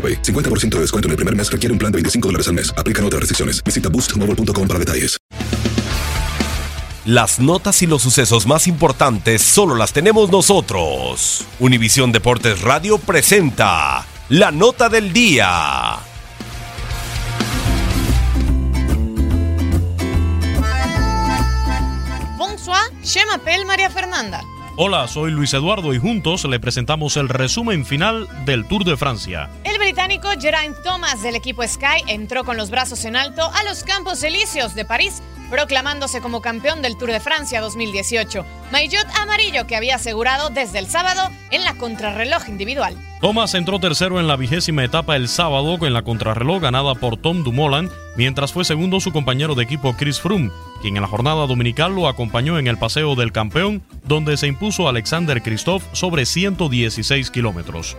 AroPay. 50% de descuento en el primer mes requiere un plan de 25 dólares al mes. Aplican otras restricciones. Visita boostmobile.com para detalles. Las notas y los sucesos más importantes solo las tenemos nosotros. Univisión Deportes Radio presenta la nota del día. Bonsoir, je m'appelle María Fernanda. Hola, soy Luis Eduardo y juntos le presentamos el resumen final del Tour de Francia. Británico Geraint Thomas del equipo Sky entró con los brazos en alto a los Campos Elíseos de París, proclamándose como campeón del Tour de Francia 2018, maillot amarillo que había asegurado desde el sábado en la contrarreloj individual. Thomas entró tercero en la vigésima etapa el sábado con la contrarreloj ganada por Tom Dumoulin, mientras fue segundo su compañero de equipo Chris Froome, quien en la jornada dominical lo acompañó en el paseo del campeón, donde se impuso Alexander Christoph sobre 116 kilómetros.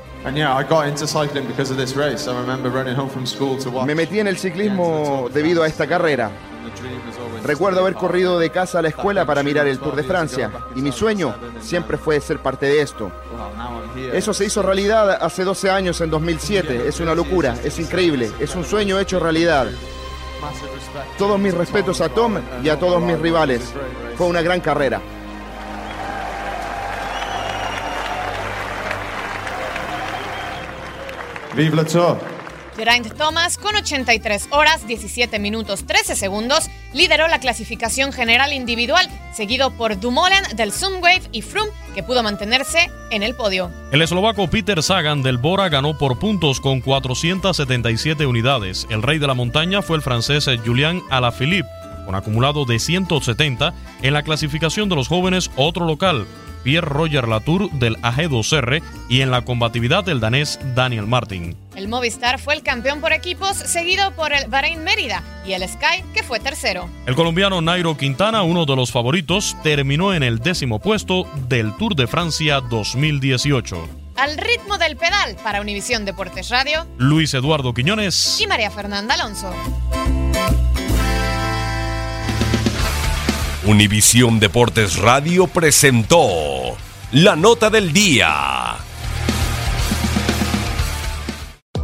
Me metí en el ciclismo debido a esta carrera. Recuerdo haber corrido de casa a la escuela para mirar el Tour de Francia y mi sueño siempre fue ser parte de esto. Eso se hizo realidad hace 12 años, en 2007. Es una locura, es increíble, es un sueño hecho realidad. Todos mis respetos a Tom y a todos mis rivales. Fue una gran carrera. Vive Tour. Geraint Thomas, con 83 horas, 17 minutos, 13 segundos, lideró la clasificación general individual, seguido por Dumoulin del Zoomwave y Froome, que pudo mantenerse en el podio. El eslovaco Peter Sagan del Bora ganó por puntos con 477 unidades. El rey de la montaña fue el francés Julian Alaphilippe, con acumulado de 170 en la clasificación de los jóvenes otro local. Pierre Roger Latour del AG2R y en la combatividad del danés Daniel Martin. El Movistar fue el campeón por equipos, seguido por el Bahrein Mérida y el Sky, que fue tercero. El colombiano Nairo Quintana, uno de los favoritos, terminó en el décimo puesto del Tour de Francia 2018. Al ritmo del pedal para Univisión Deportes Radio, Luis Eduardo Quiñones y María Fernanda Alonso. Univisión Deportes Radio presentó la nota del día.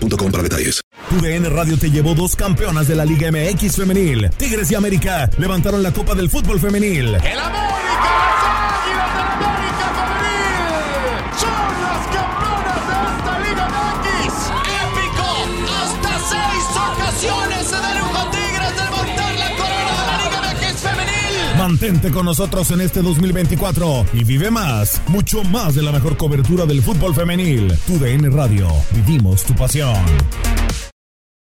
boostmobile.com para detalles. UDN Radio te llevó dos campeonas de la Liga MX femenil. Tigres y América levantaron la Copa del Fútbol femenil. El América, Mantente con nosotros en este 2024 y vive más, mucho más de la mejor cobertura del fútbol femenil. UDN Radio, vivimos tu pasión.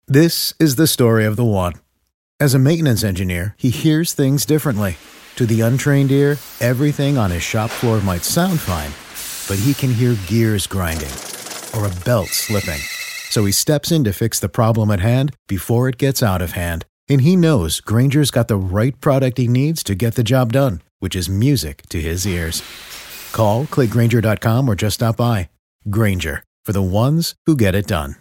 This is the story of the one. As a maintenance engineer, he hears things differently. To the untrained ear, everything on his shop floor might sound fine, but he can hear gears grinding or a belt slipping. So he steps in to fix the problem at hand before it gets out of hand. And he knows Granger's got the right product he needs to get the job done, which is music to his ears. Call, clickgranger.com, or just stop by. Granger, for the ones who get it done.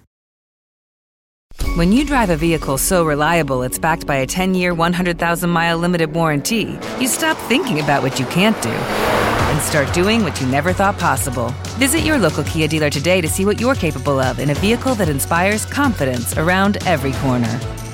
When you drive a vehicle so reliable it's backed by a 10 year, 100,000 mile limited warranty, you stop thinking about what you can't do and start doing what you never thought possible. Visit your local Kia dealer today to see what you're capable of in a vehicle that inspires confidence around every corner.